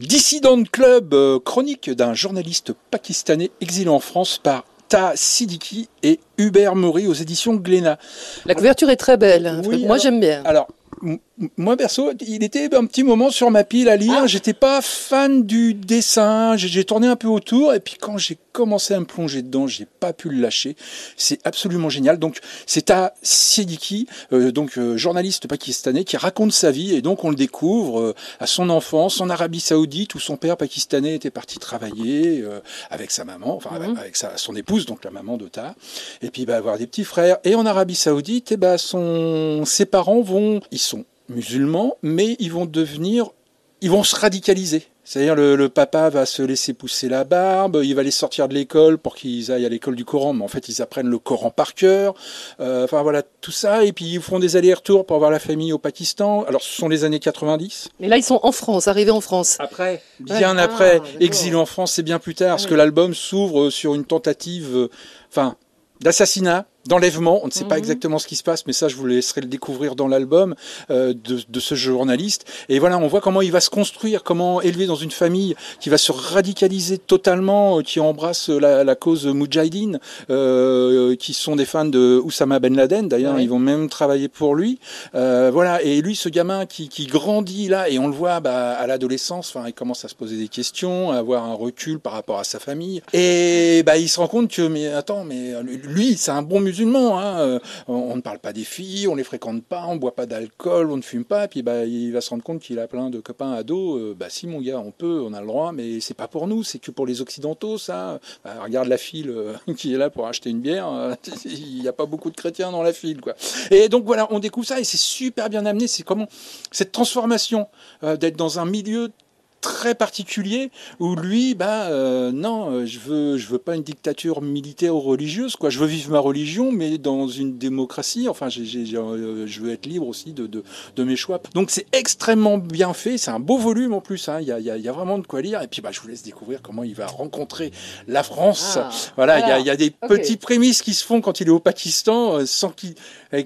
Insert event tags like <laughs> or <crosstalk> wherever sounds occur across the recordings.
Dissident Club, euh, chronique d'un journaliste pakistanais exilé en France par Ta Siddiqui et Hubert Maury aux éditions Glénat. La couverture est très belle. Oui, Moi, j'aime bien. Alors, moi perso, il était un petit moment sur ma pile à lire. J'étais pas fan du dessin. J'ai tourné un peu autour et puis quand j'ai commencé à me plonger dedans, j'ai pas pu le lâcher. C'est absolument génial. Donc, c'est à Siddiqui, euh, donc euh, journaliste pakistanais, qui raconte sa vie et donc on le découvre euh, à son enfance en Arabie Saoudite où son père pakistanais était parti travailler avec sa maman, enfin avec, avec sa, son épouse, donc la maman de Ta. Et puis va avoir des petits frères. Et en Arabie Saoudite, eh ben, son, ses parents vont, ils musulmans, mais ils vont devenir, ils vont se radicaliser. C'est-à-dire le, le papa va se laisser pousser la barbe, il va les sortir de l'école pour qu'ils aillent à l'école du Coran, mais en fait ils apprennent le Coran par cœur. Euh, enfin voilà tout ça, et puis ils font des allers-retours pour voir la famille au Pakistan. Alors ce sont les années 90. Mais là, ils sont en France, arrivés en France. Après, bien Ouais. après, Ah, exil en France, c'est bien plus tard, parce Ah que l'album s'ouvre sur une tentative, euh, enfin, d'assassinat, d'enlèvement. On ne sait pas Mhm. exactement ce qui se passe, mais ça, je vous laisserai le découvrir dans l'album euh, de, de ce journaliste. Et voilà, on voit comment il va se construire, comment élever dans une famille qui va se radicaliser totalement, euh, qui embrasse la, la cause moudjahidine, euh, qui sont des fans de Oussama Ben Laden. D'ailleurs, Ouais. ils vont même travailler pour lui. Euh, voilà. Et lui, ce gamin qui, qui grandit là, et on le voit bah, à l'adolescence, enfin, il commence à se poser des questions, à avoir un recul par rapport à sa famille. Et bah, il se rend compte que, mais attends, mais lui, c'est un bon musulman. Hein. Euh, On, ne parle pas des filles, on les fréquente pas, on boit pas d'alcool, on ne fume pas. Puis bah, il va se rendre compte qu'il a plein de copains ados. Euh, bah, si, mon gars, on peut, on a le droit, mais c'est pas pour nous, c'est que pour les occidentaux, ça. Bah, regarde la file euh, <laughs> qui est là pour acheter une bière. euh, <laughs> Il n'y a pas beaucoup de chrétiens dans la file, quoi. Et donc voilà, on découvre ça et c'est super bien amené. C'est comment cette transformation d'être dans un milieu très particulier où lui bah euh, non euh, je veux je veux pas une dictature militaire ou religieuse quoi je veux vivre ma religion mais dans une démocratie enfin euh, je veux être libre aussi de, de, de mes choix donc c'est extrêmement bien fait c'est un beau volume en plus hein. il y, a, il y a- y a vraiment de quoi lire et puis bah je vous laisse découvrir comment il va rencontrer la France Ah, voilà il y a, y a des Ok. petits prémices qui se font quand il est au Pakistan euh, sans qu'il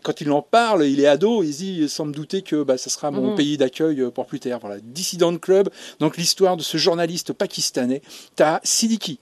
quand il en parle, il est ado, il dit sans me douter que bah, ça sera mon Mhm. pays d'accueil pour plus tard. Voilà, Dissident Club, donc l'histoire de ce journaliste pakistanais, Ta Siddiqui.